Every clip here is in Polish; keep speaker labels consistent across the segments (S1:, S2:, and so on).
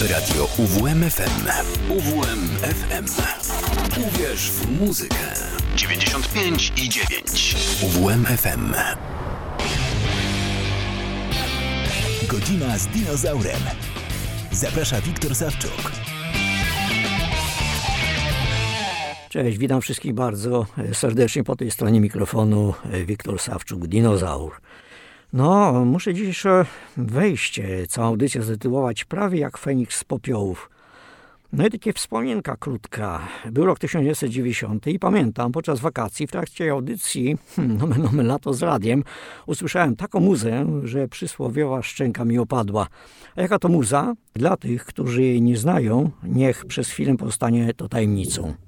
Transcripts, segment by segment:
S1: Radio UWMFM. UWMFM. Uwierz w muzykę. 95 i 9. UWMFM. Godzina z dinozaurem. Zaprasza Wiktor Sawczuk.
S2: Cześć, witam wszystkich bardzo serdecznie po tej stronie mikrofonu. Wiktor Sawczuk, dinozaur. No, muszę dzisiejsze wejście, całą audycję zatytułować prawie jak Feniks z popiołów. No i takie wspomnienka krótka. Był rok 1990 i pamiętam, podczas wakacji w trakcie audycji hmm, nomen nomen lato z radiem usłyszałem taką muzę, że przysłowiowa szczęka mi opadła. A jaka to muza? Dla tych, którzy jej nie znają, niech przez chwilę pozostanie to tajemnicą.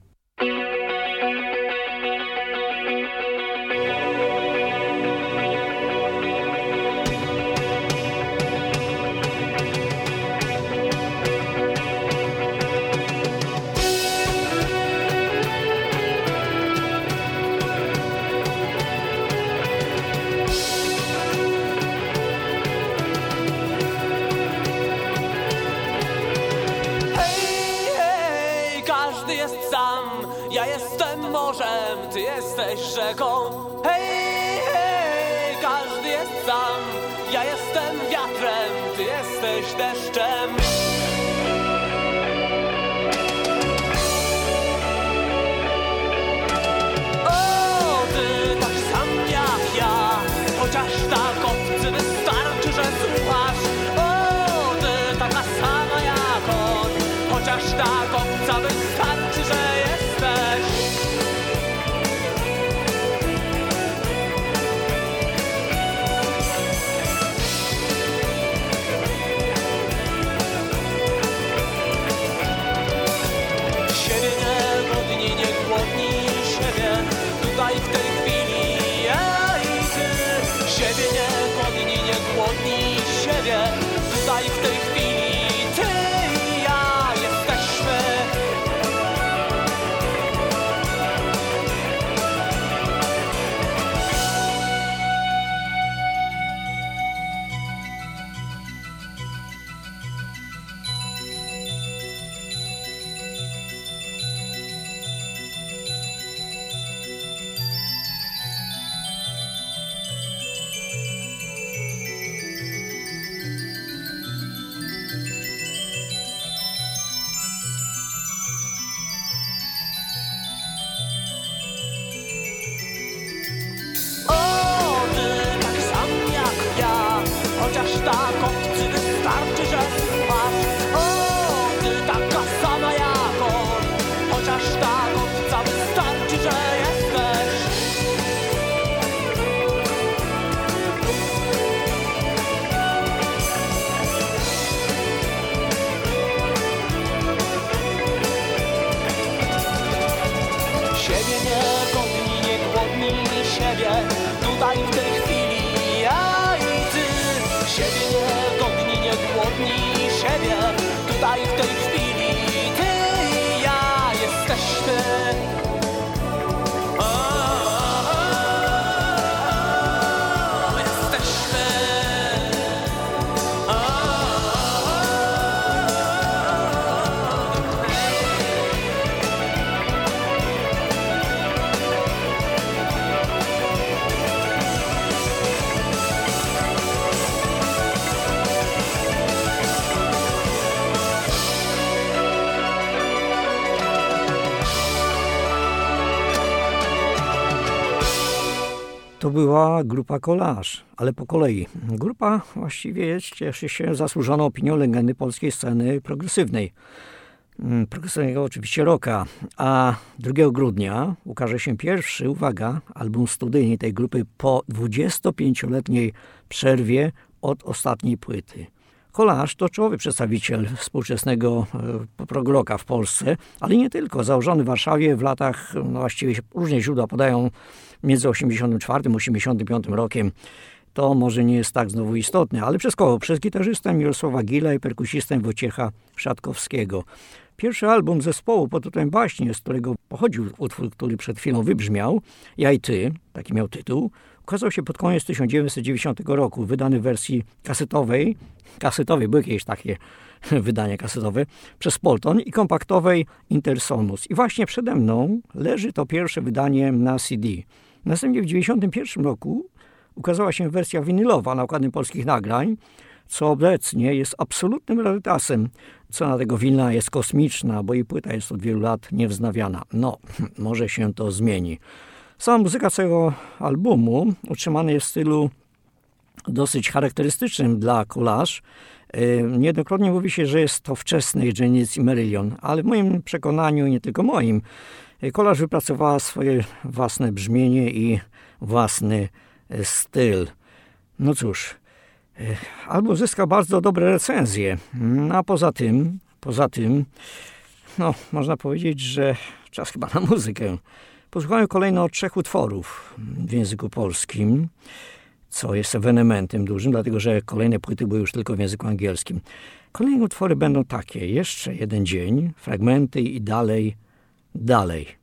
S2: To była grupa Collage, ale po kolei. Grupa właściwie cieszy się zasłużoną opinią legendy polskiej sceny progresywnej. Mm, progresywnego oczywiście rocka, a 2 grudnia ukaże się pierwszy, uwaga, album studyjny tej grupy po 25-letniej przerwie od ostatniej płyty. Kolarz to czołowy przedstawiciel współczesnego e, progroka w Polsce, ale nie tylko. Założony w Warszawie w latach, no właściwie różne źródła podają między 84 a 85 rokiem. To może nie jest tak znowu istotne, ale przez kogo? Przez gitarzystę Mirosława Gila i perkusistę Wojciecha Szatkowskiego. Pierwszy album zespołu pod tytułem Baśnie, z którego pochodził utwór, który przed chwilą wybrzmiał, Ja i Ty, taki miał tytuł,
S3: ukazał się pod koniec 1990 roku, wydany w wersji kasetowej, kasetowej, były jakieś takie wydania kasetowe, przez Polton i kompaktowej Intersonus. I właśnie przede mną leży to pierwsze wydanie na CD. Następnie w 1991 roku ukazała się wersja winylowa na układnym polskich nagrań, co obecnie jest absolutnym rarytasem. Cena tego wilna jest kosmiczna, bo jej płyta jest od wielu lat niewznawiana. No, może się to zmieni. Sama muzyka całego albumu utrzymana jest w stylu dosyć charakterystycznym dla Collage. Niejednokrotnie mówi się, że jest to wczesny Janis Marillion, ale w moim przekonaniu, nie tylko moim, Collage wypracowała swoje własne brzmienie i własny styl. No cóż, e, album zyskał bardzo dobre recenzje, no, a poza tym, poza tym, no, można powiedzieć, że czas chyba na muzykę. Posłuchałem kolejno trzech utworów w języku polskim, co jest ewenementem dużym, dlatego że kolejne płyty były już tylko w języku angielskim. Kolejne utwory będą takie: Jeszcze jeden dzień, fragmenty i dalej, dalej.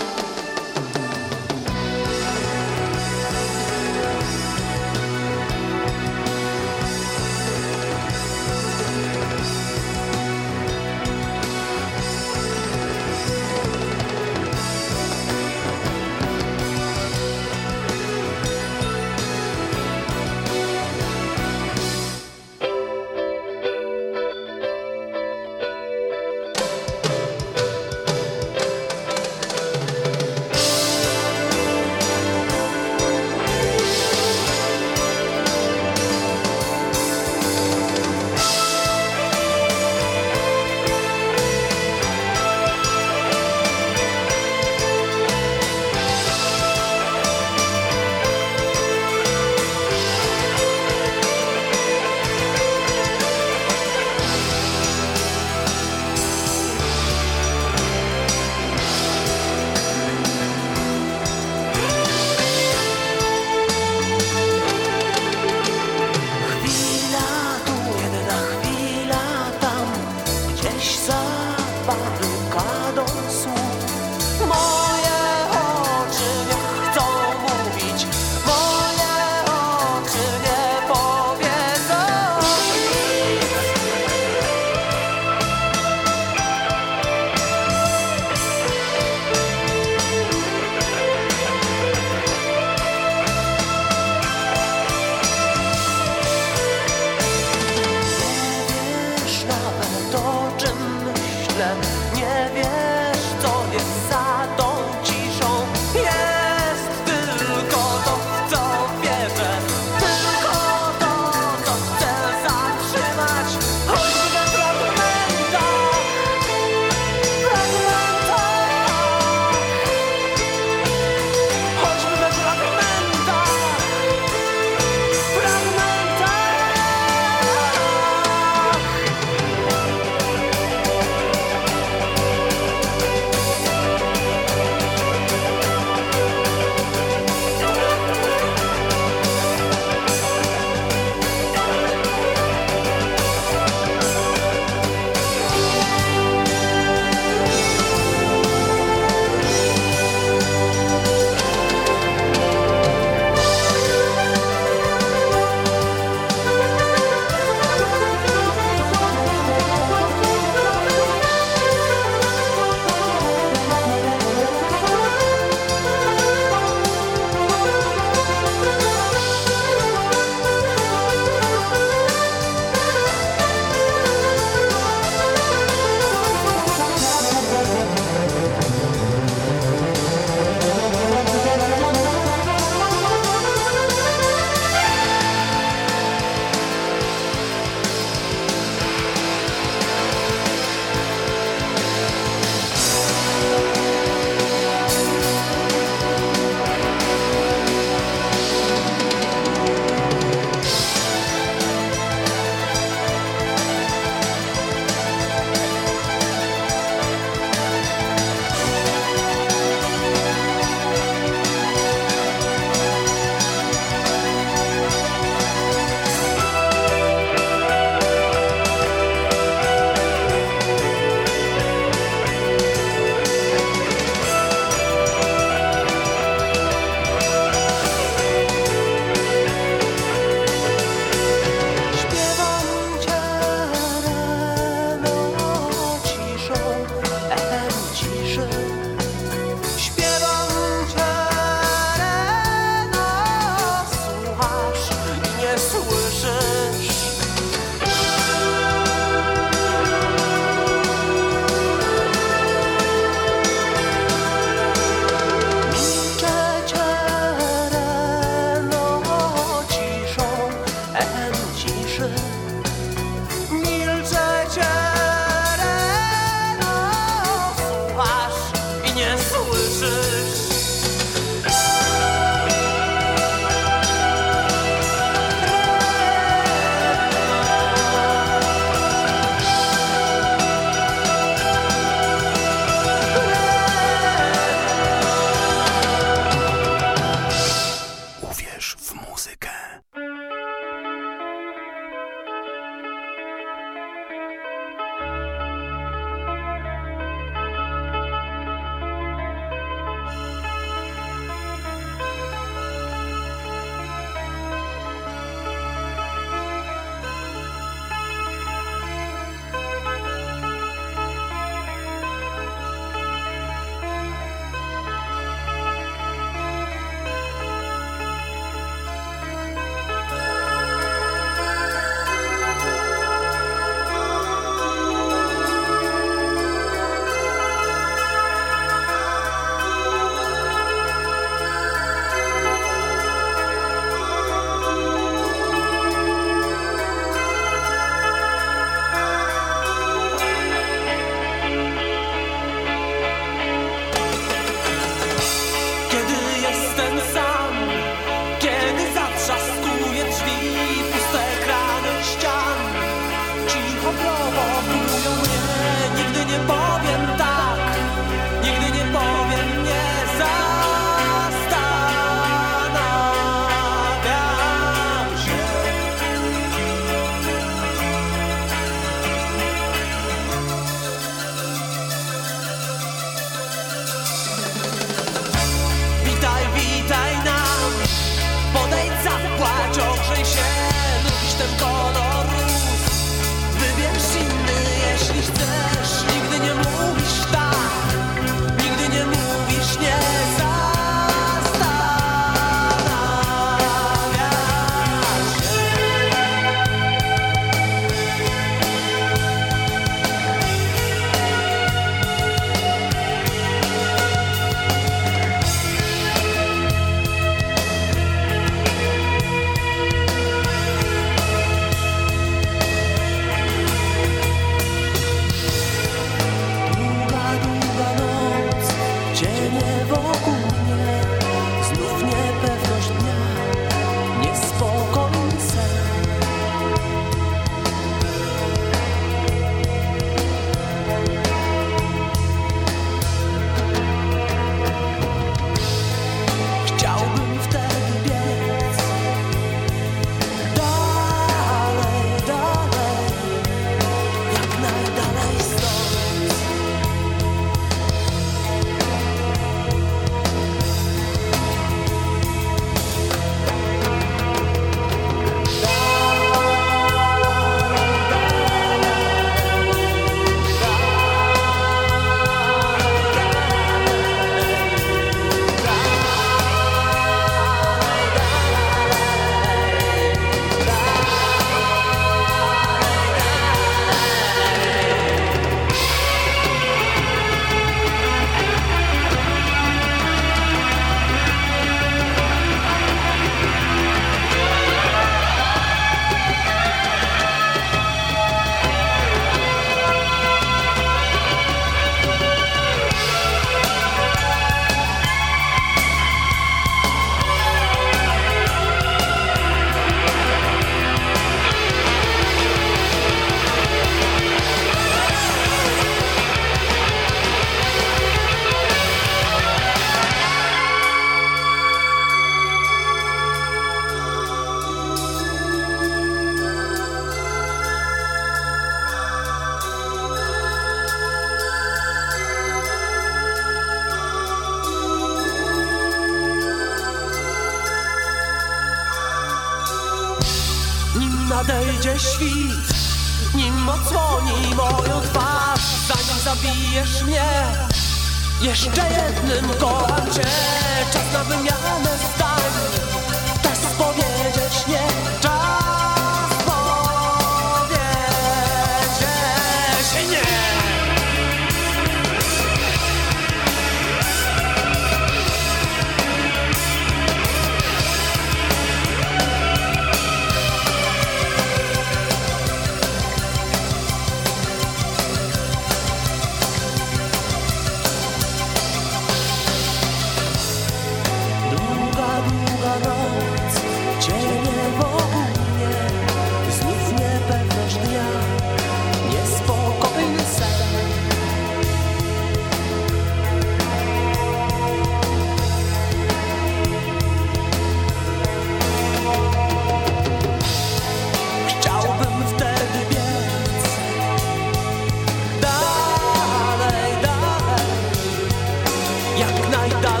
S4: Jak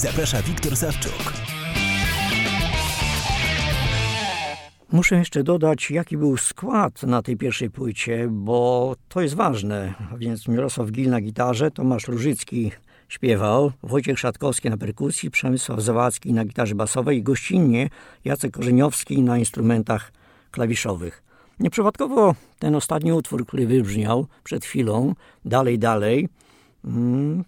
S1: Zaprasza Wiktor Sawczuk.
S2: Muszę jeszcze dodać, jaki był skład na tej pierwszej płycie, bo to jest ważne. Więc Mirosław Gil na gitarze, Tomasz Różycki śpiewał, Wojciech Szatkowski na perkusji, Przemysław Zawadzki na gitarze basowej i gościnnie Jacek Korzeniowski na instrumentach klawiszowych. Nieprzypadkowo ten ostatni utwór, który wybrzmiał przed chwilą, Dalej, Dalej, mm,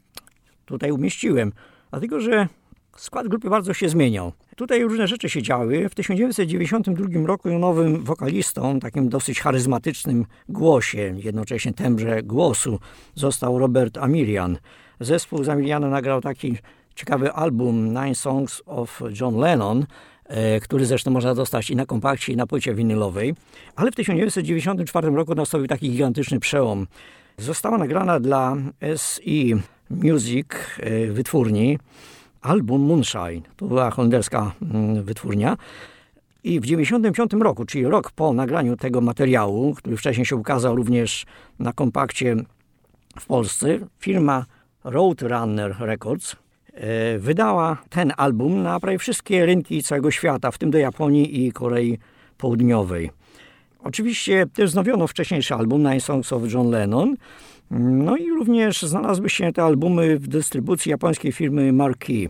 S2: tutaj umieściłem, dlatego że skład grupy bardzo się zmieniał. Tutaj różne rzeczy się działy. W 1992 roku nowym wokalistą, takim dosyć charyzmatycznym głosie, jednocześnie tembrze głosu, został Robert Amirian. Zespół z Amirianem nagrał taki ciekawy album Nine Songs of John Lennon, e, który zresztą można dostać i na kompakcie, i na płycie winylowej. Ale w 1994 roku nastąpił taki gigantyczny przełom. Została nagrana dla SE Music e, wytwórni album Moonshine. To była holenderska mm, wytwórnia. I w 1995 roku, czyli rok po nagraniu tego materiału, który wcześniej się ukazał również na kompakcie w Polsce, firma Roadrunner Records e, wydała ten album na prawie wszystkie rynki całego świata, w tym do Japonii i Korei Południowej. Oczywiście też znowiono wcześniejszy album Nine Songs of John Lennon, no i również znalazły się te albumy w dystrybucji japońskiej firmy Marquee.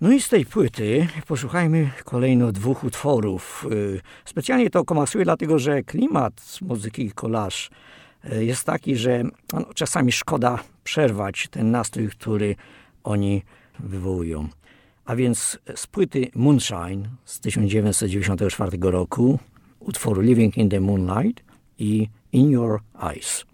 S2: No i z tej płyty posłuchajmy kolejno dwóch utworów. Y, Specjalnie to komasuję, dlatego że klimat muzyki collage y, jest taki, że no, czasami szkoda przerwać ten nastrój, który oni wywołują. A więc z płyty Moonshine z 1994 roku utworu Living in the Moonlight i In Your Eyes.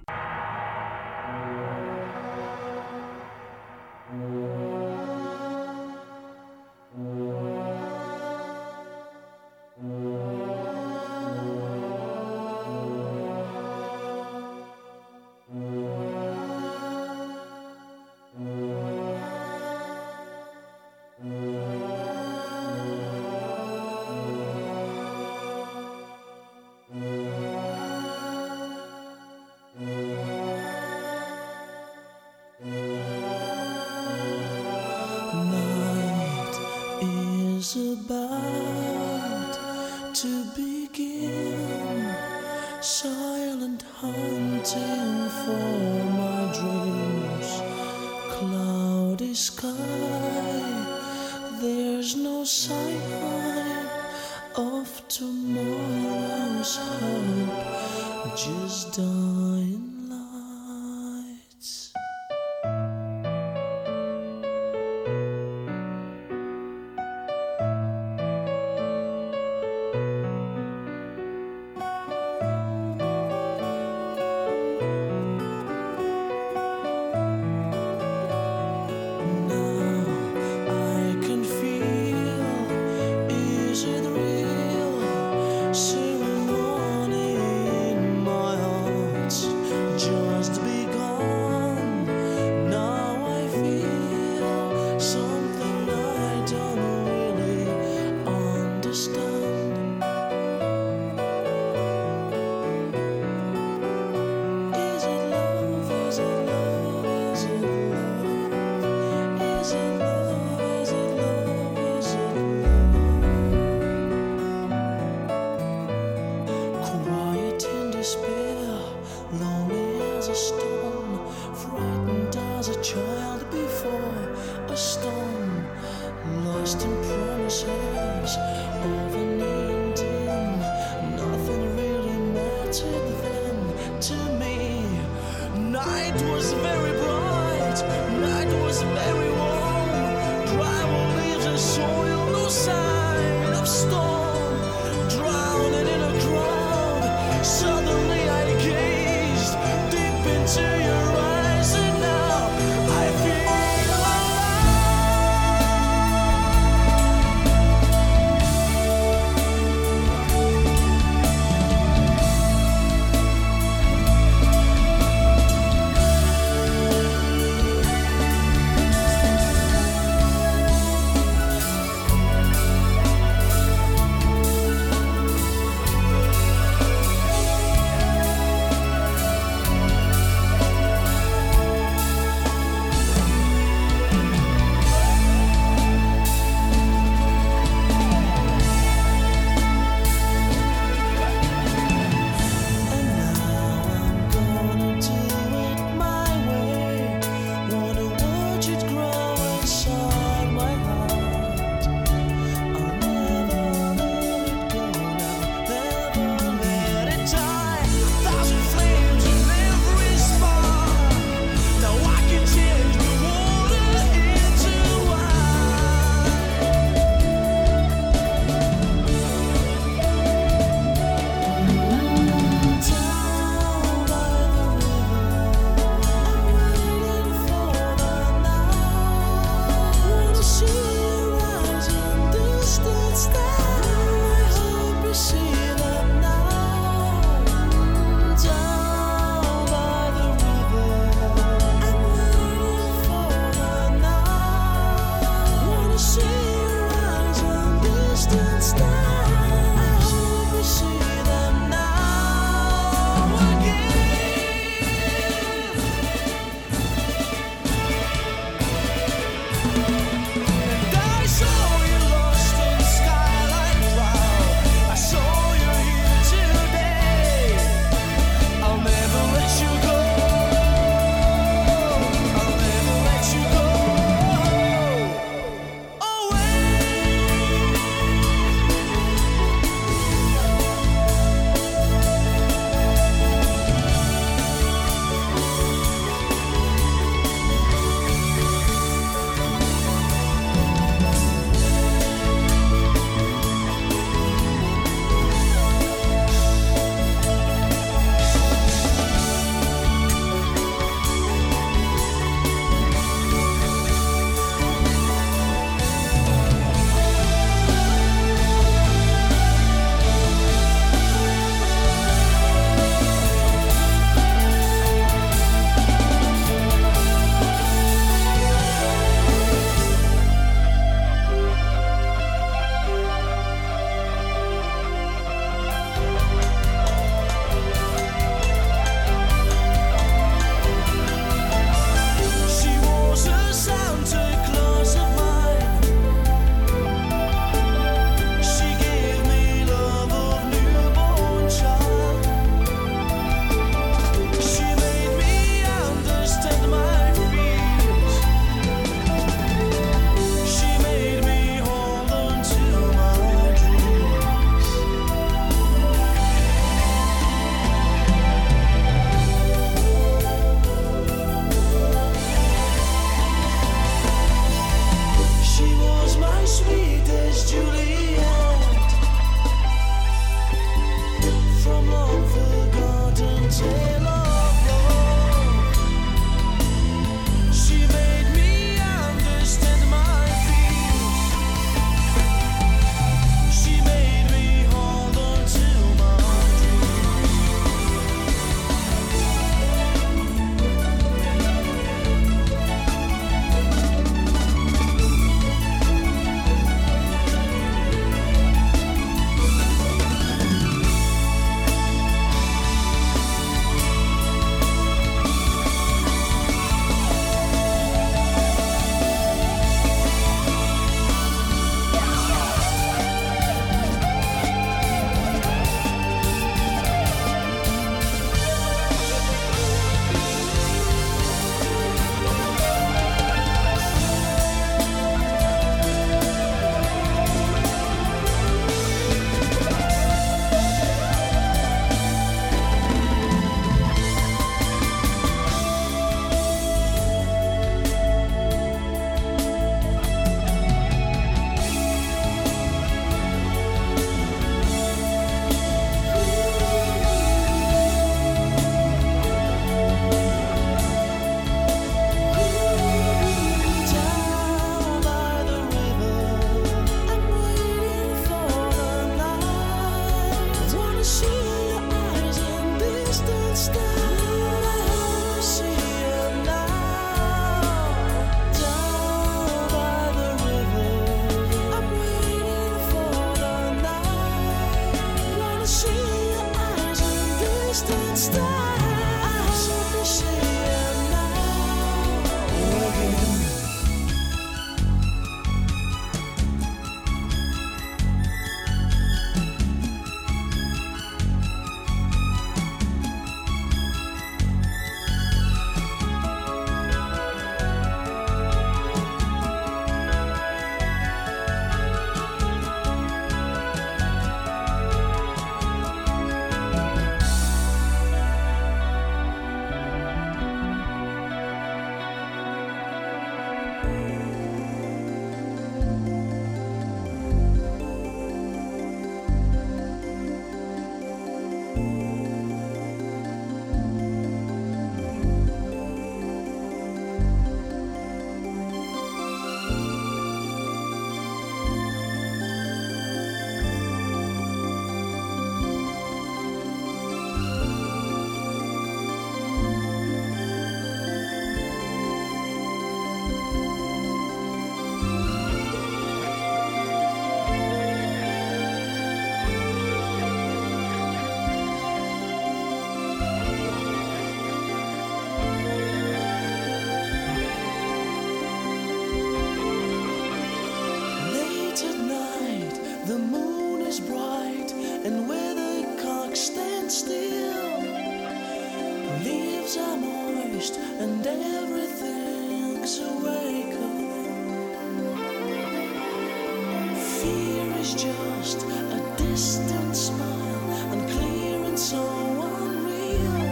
S3: And where the cock stands still, leaves are moist, and everything's awake. Fear is just a distant smile, unclear and so unreal.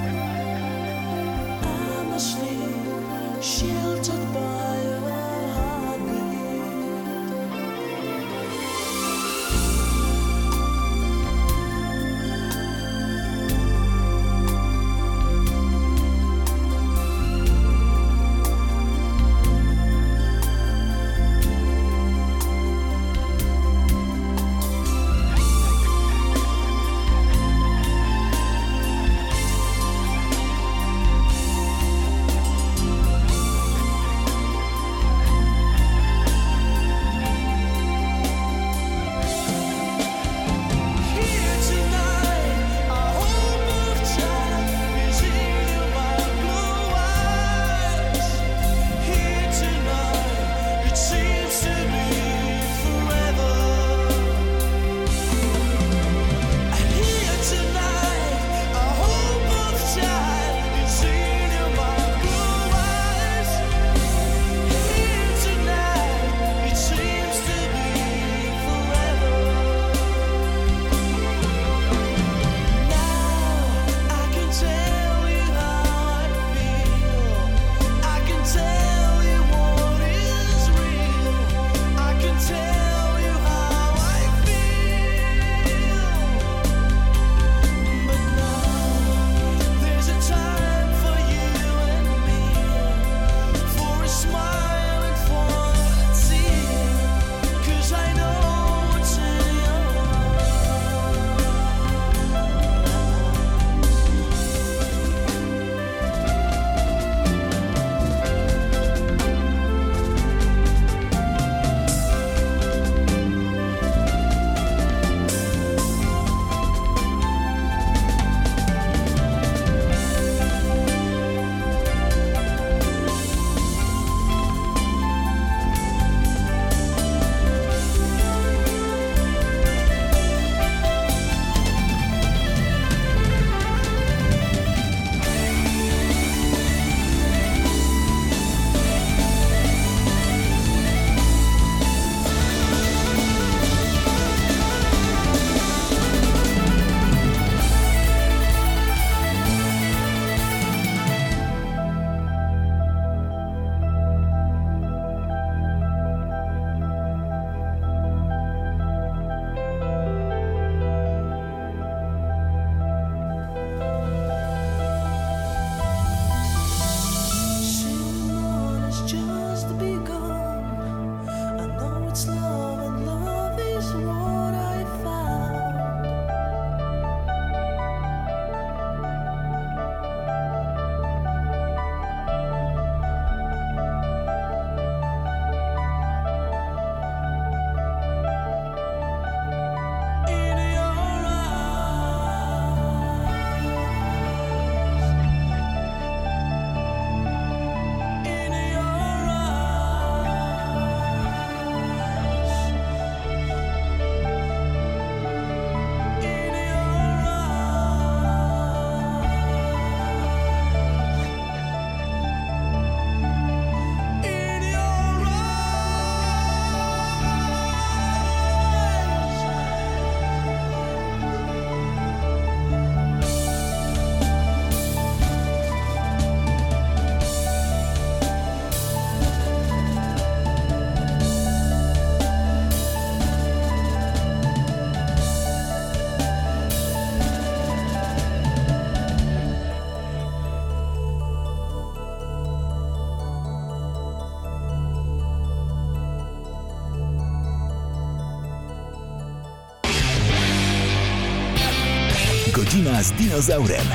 S1: Dinozaurem.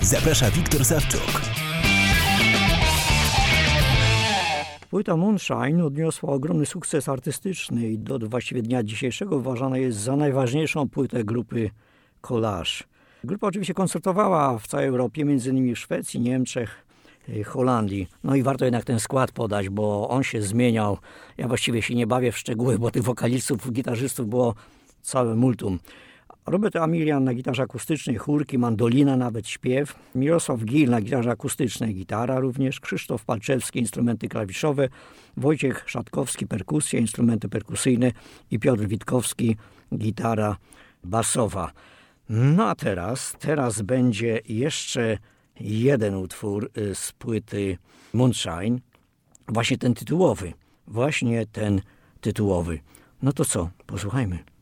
S1: Zaprasza Wiktor Sawczuk.
S2: Płyta Moonshine odniosła ogromny sukces artystyczny i do właściwie dnia dzisiejszego uważana jest za najważniejszą płytę grupy Collage. Grupa oczywiście koncertowała w całej Europie, m.in. w Szwecji, Niemczech, y, Holandii. No i warto jednak ten skład podać, bo on się zmieniał. Ja właściwie się nie bawię w szczegóły, bo tych wokalistów, gitarzystów było całe multum. Robert Amilian na gitarze akustycznej, chórki, mandolina, nawet śpiew. Mirosław Gil na gitarze akustycznej, gitara również. Krzysztof Palczewski, instrumenty klawiszowe. Wojciech Szatkowski, perkusja, instrumenty perkusyjne. I Piotr Witkowski, gitara basowa. No a teraz, teraz będzie jeszcze jeden utwór y, z płyty Moonshine. Właśnie ten tytułowy. Właśnie ten tytułowy. No to co? Posłuchajmy.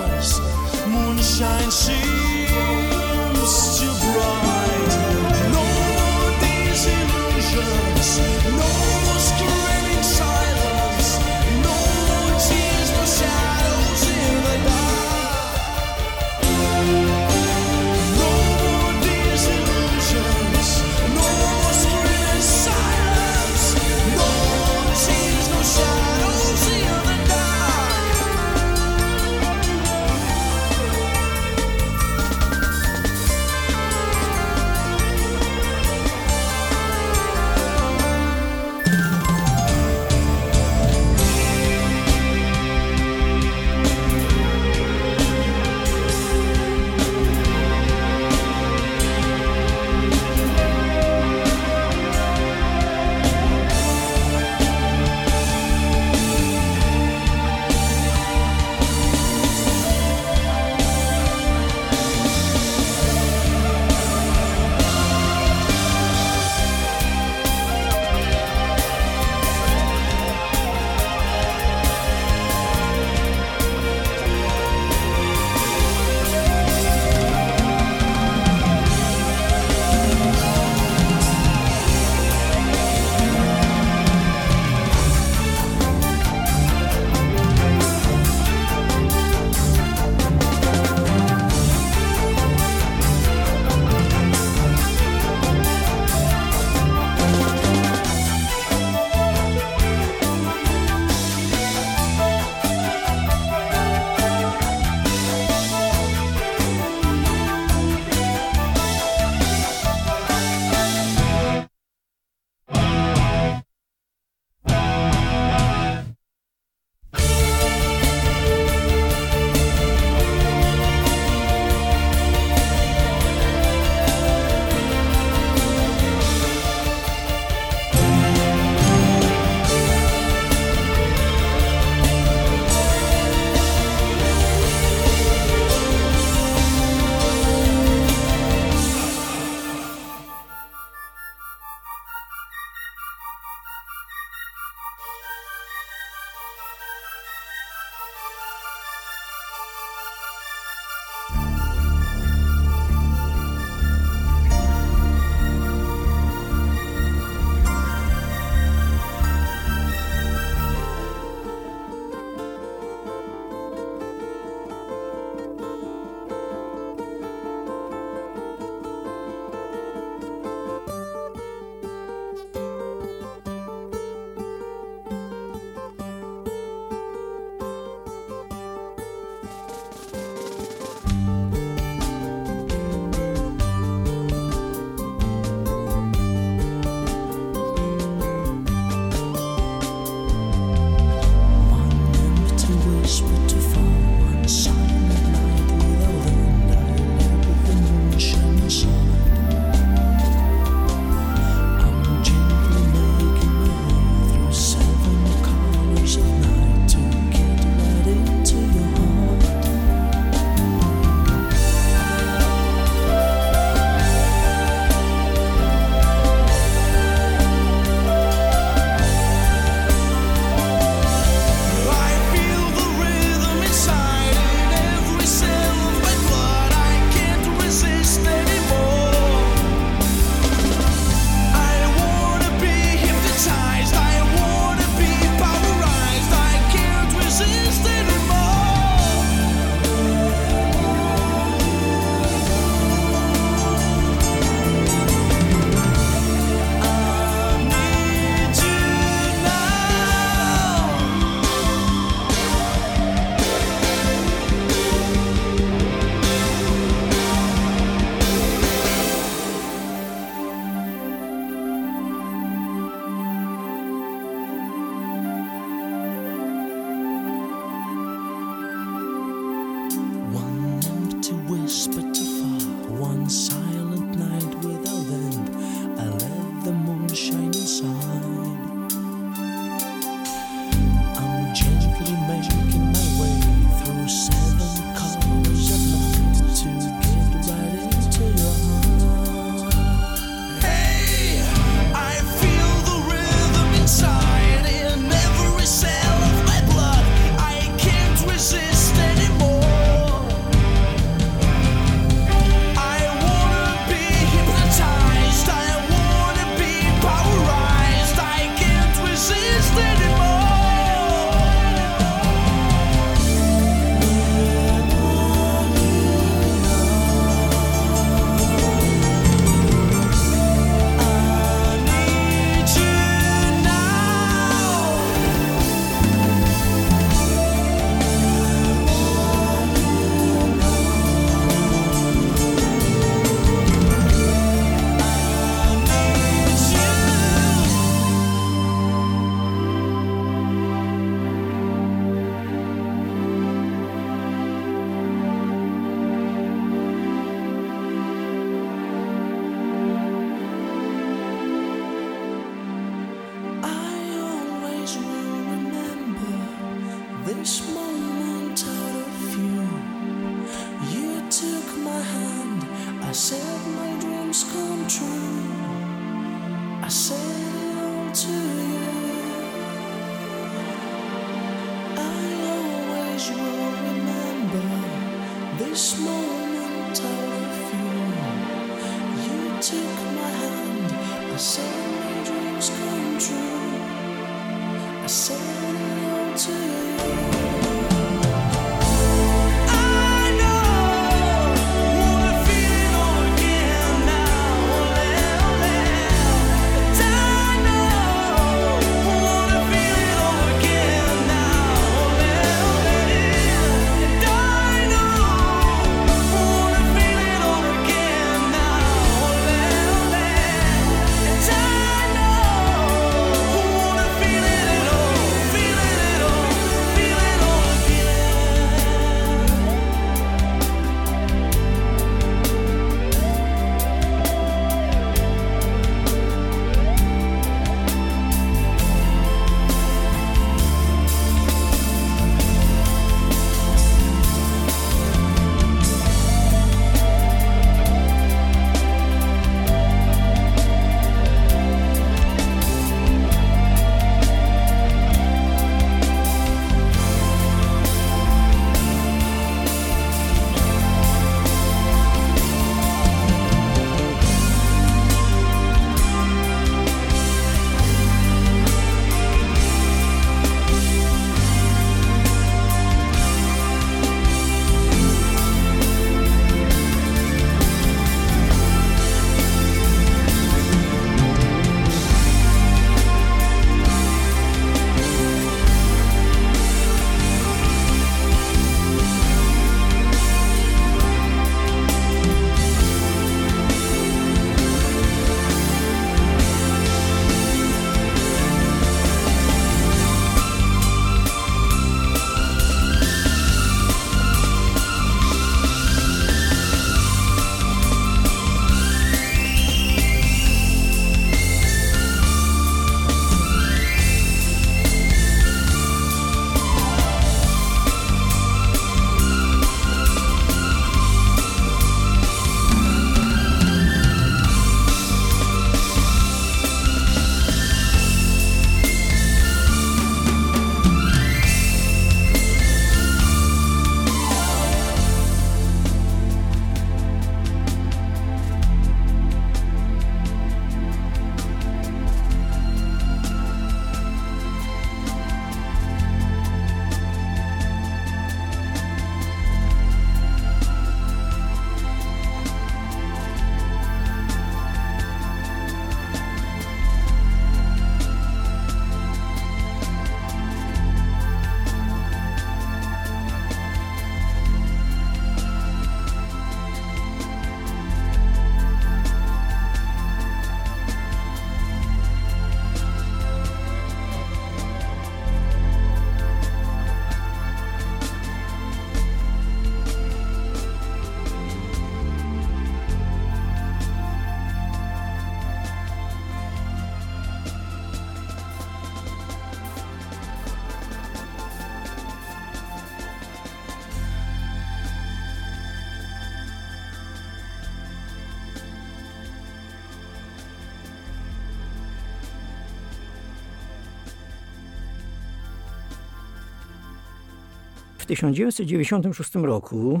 S2: W 1996 roku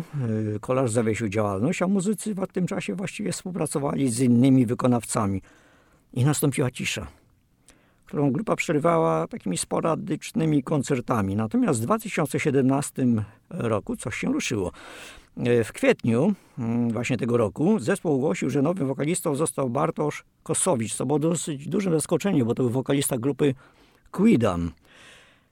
S2: y, kolarz zawiesił działalność, a muzycy w tym czasie właściwie współpracowali z innymi wykonawcami. I nastąpiła cisza, którą grupa przerywała takimi sporadycznymi koncertami. Natomiast w 2017 roku coś się ruszyło. Y, W kwietniu mm, właśnie tego roku zespół ogłosił, że nowym wokalistą został Bartosz Kosowicz, co było dosyć dużym zaskoczeniem, bo to był wokalista grupy Quidam.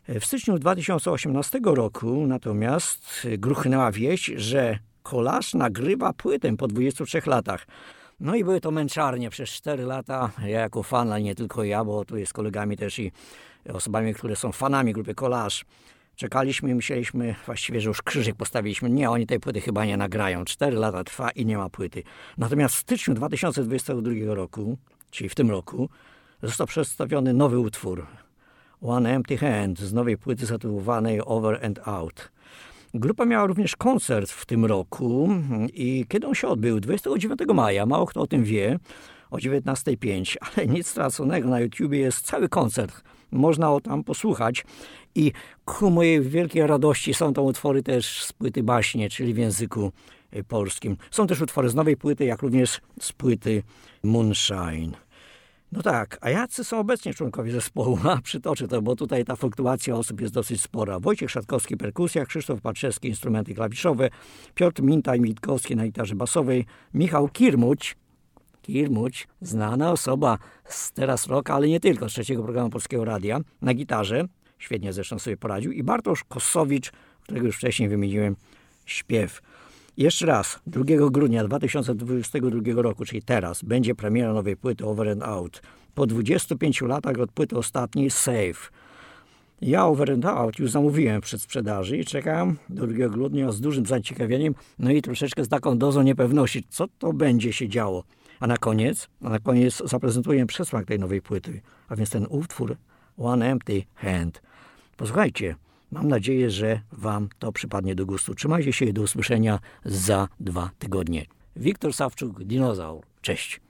S2: W styczniu 2018 roku natomiast gruchnęła wieść, że kolarz nagrywa płytę po 23 latach. No i były to męczarnie przez 4 lata. Ja jako fan, ale nie tylko ja, bo tu jest kolegami też i osobami, które są fanami grupy Kolarz. Czekaliśmy myśleliśmy właściwie, że już krzyżyk postawiliśmy. Nie, oni tej płyty chyba nie nagrają. 4 lata trwa i nie ma płyty. Natomiast w styczniu 2022 roku, czyli w tym roku, został przedstawiony nowy utwór One Empty Hand z nowej płyty zatytułowanej Over and Out. Grupa miała również koncert w tym roku i kiedy on się odbył? 29 maja, mało kto o tym wie, o 19.05, ale nic straconego, na YouTubie jest cały koncert. Można o tam posłuchać i ku mojej wielkiej radości są tam utwory też z płyty baśnie, czyli w języku y, polskim. Są też utwory z nowej płyty, jak również z płyty Moonshine. No tak, a jacy są obecnie członkowie zespołu? A przytoczę to, bo tutaj ta fluktuacja osób jest dosyć spora. Wojciech Szatkowski perkusja, Krzysztof Patrzewski instrumenty klawiszowe, Piotr Mintaj-Mitkowski na gitarze basowej, Michał Kirmuć, Kirmuć, znana osoba z teraz roku, ale nie tylko, z trzeciego programu Polskiego Radia, na gitarze, świetnie zresztą sobie poradził, i Bartosz Kosowicz, którego już wcześniej wymieniłem, śpiew. Jeszcze raz, 2 grudnia 2022 roku, czyli teraz, będzie premiera nowej płyty Over and Out. Po 25 latach od płyty ostatniej Save. Ja Over and Out już zamówiłem przed sprzedaży i czekam do 2 grudnia z dużym zaciekawieniem, no i troszeczkę z taką dozą niepewności, co to będzie się działo. A na koniec, a na koniec zaprezentuję przesłank tej nowej płyty, a więc ten utwór One Empty Hand. Posłuchajcie, Mam nadzieję, że Wam to przypadnie do gustu. Trzymajcie się i do usłyszenia za dwa tygodnie. Wiktor Sawczuk, Dinozaur. Cześć.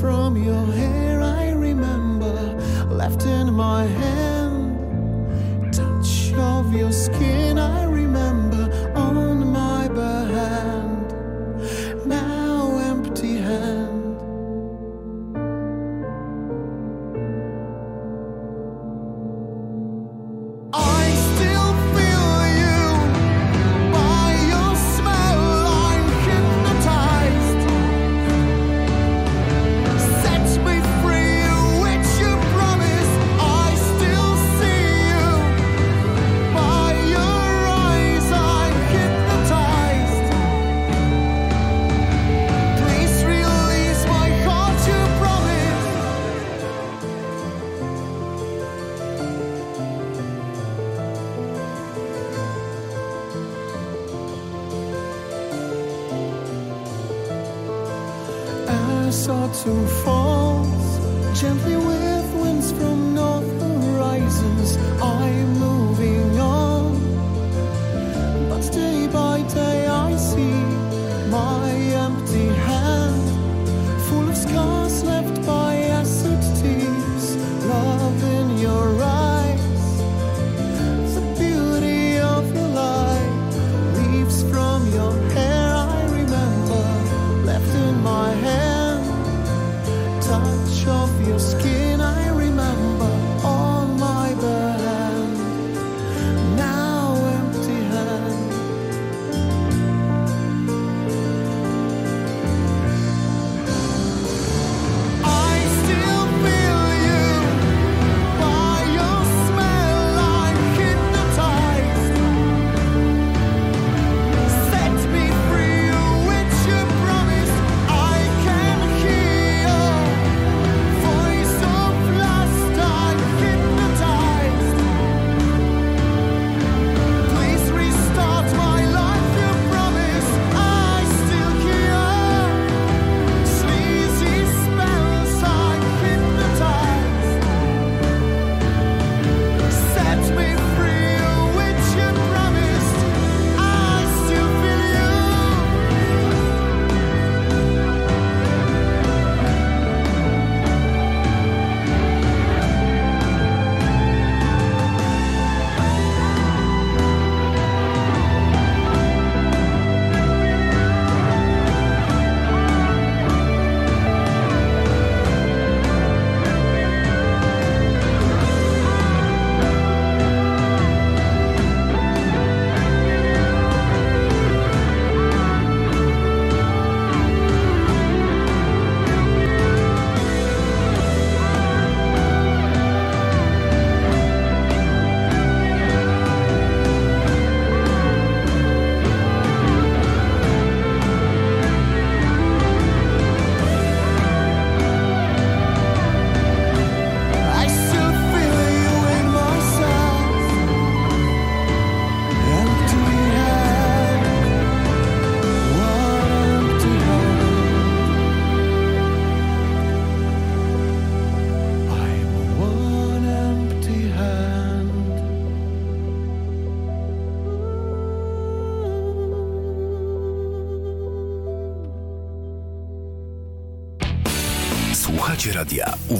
S3: From your hair, I remember, left in my hand. Touch of your skin,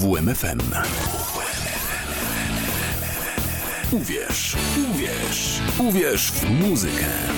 S1: UWMFM. Uwierz, uwierz, uwierz w muzykę.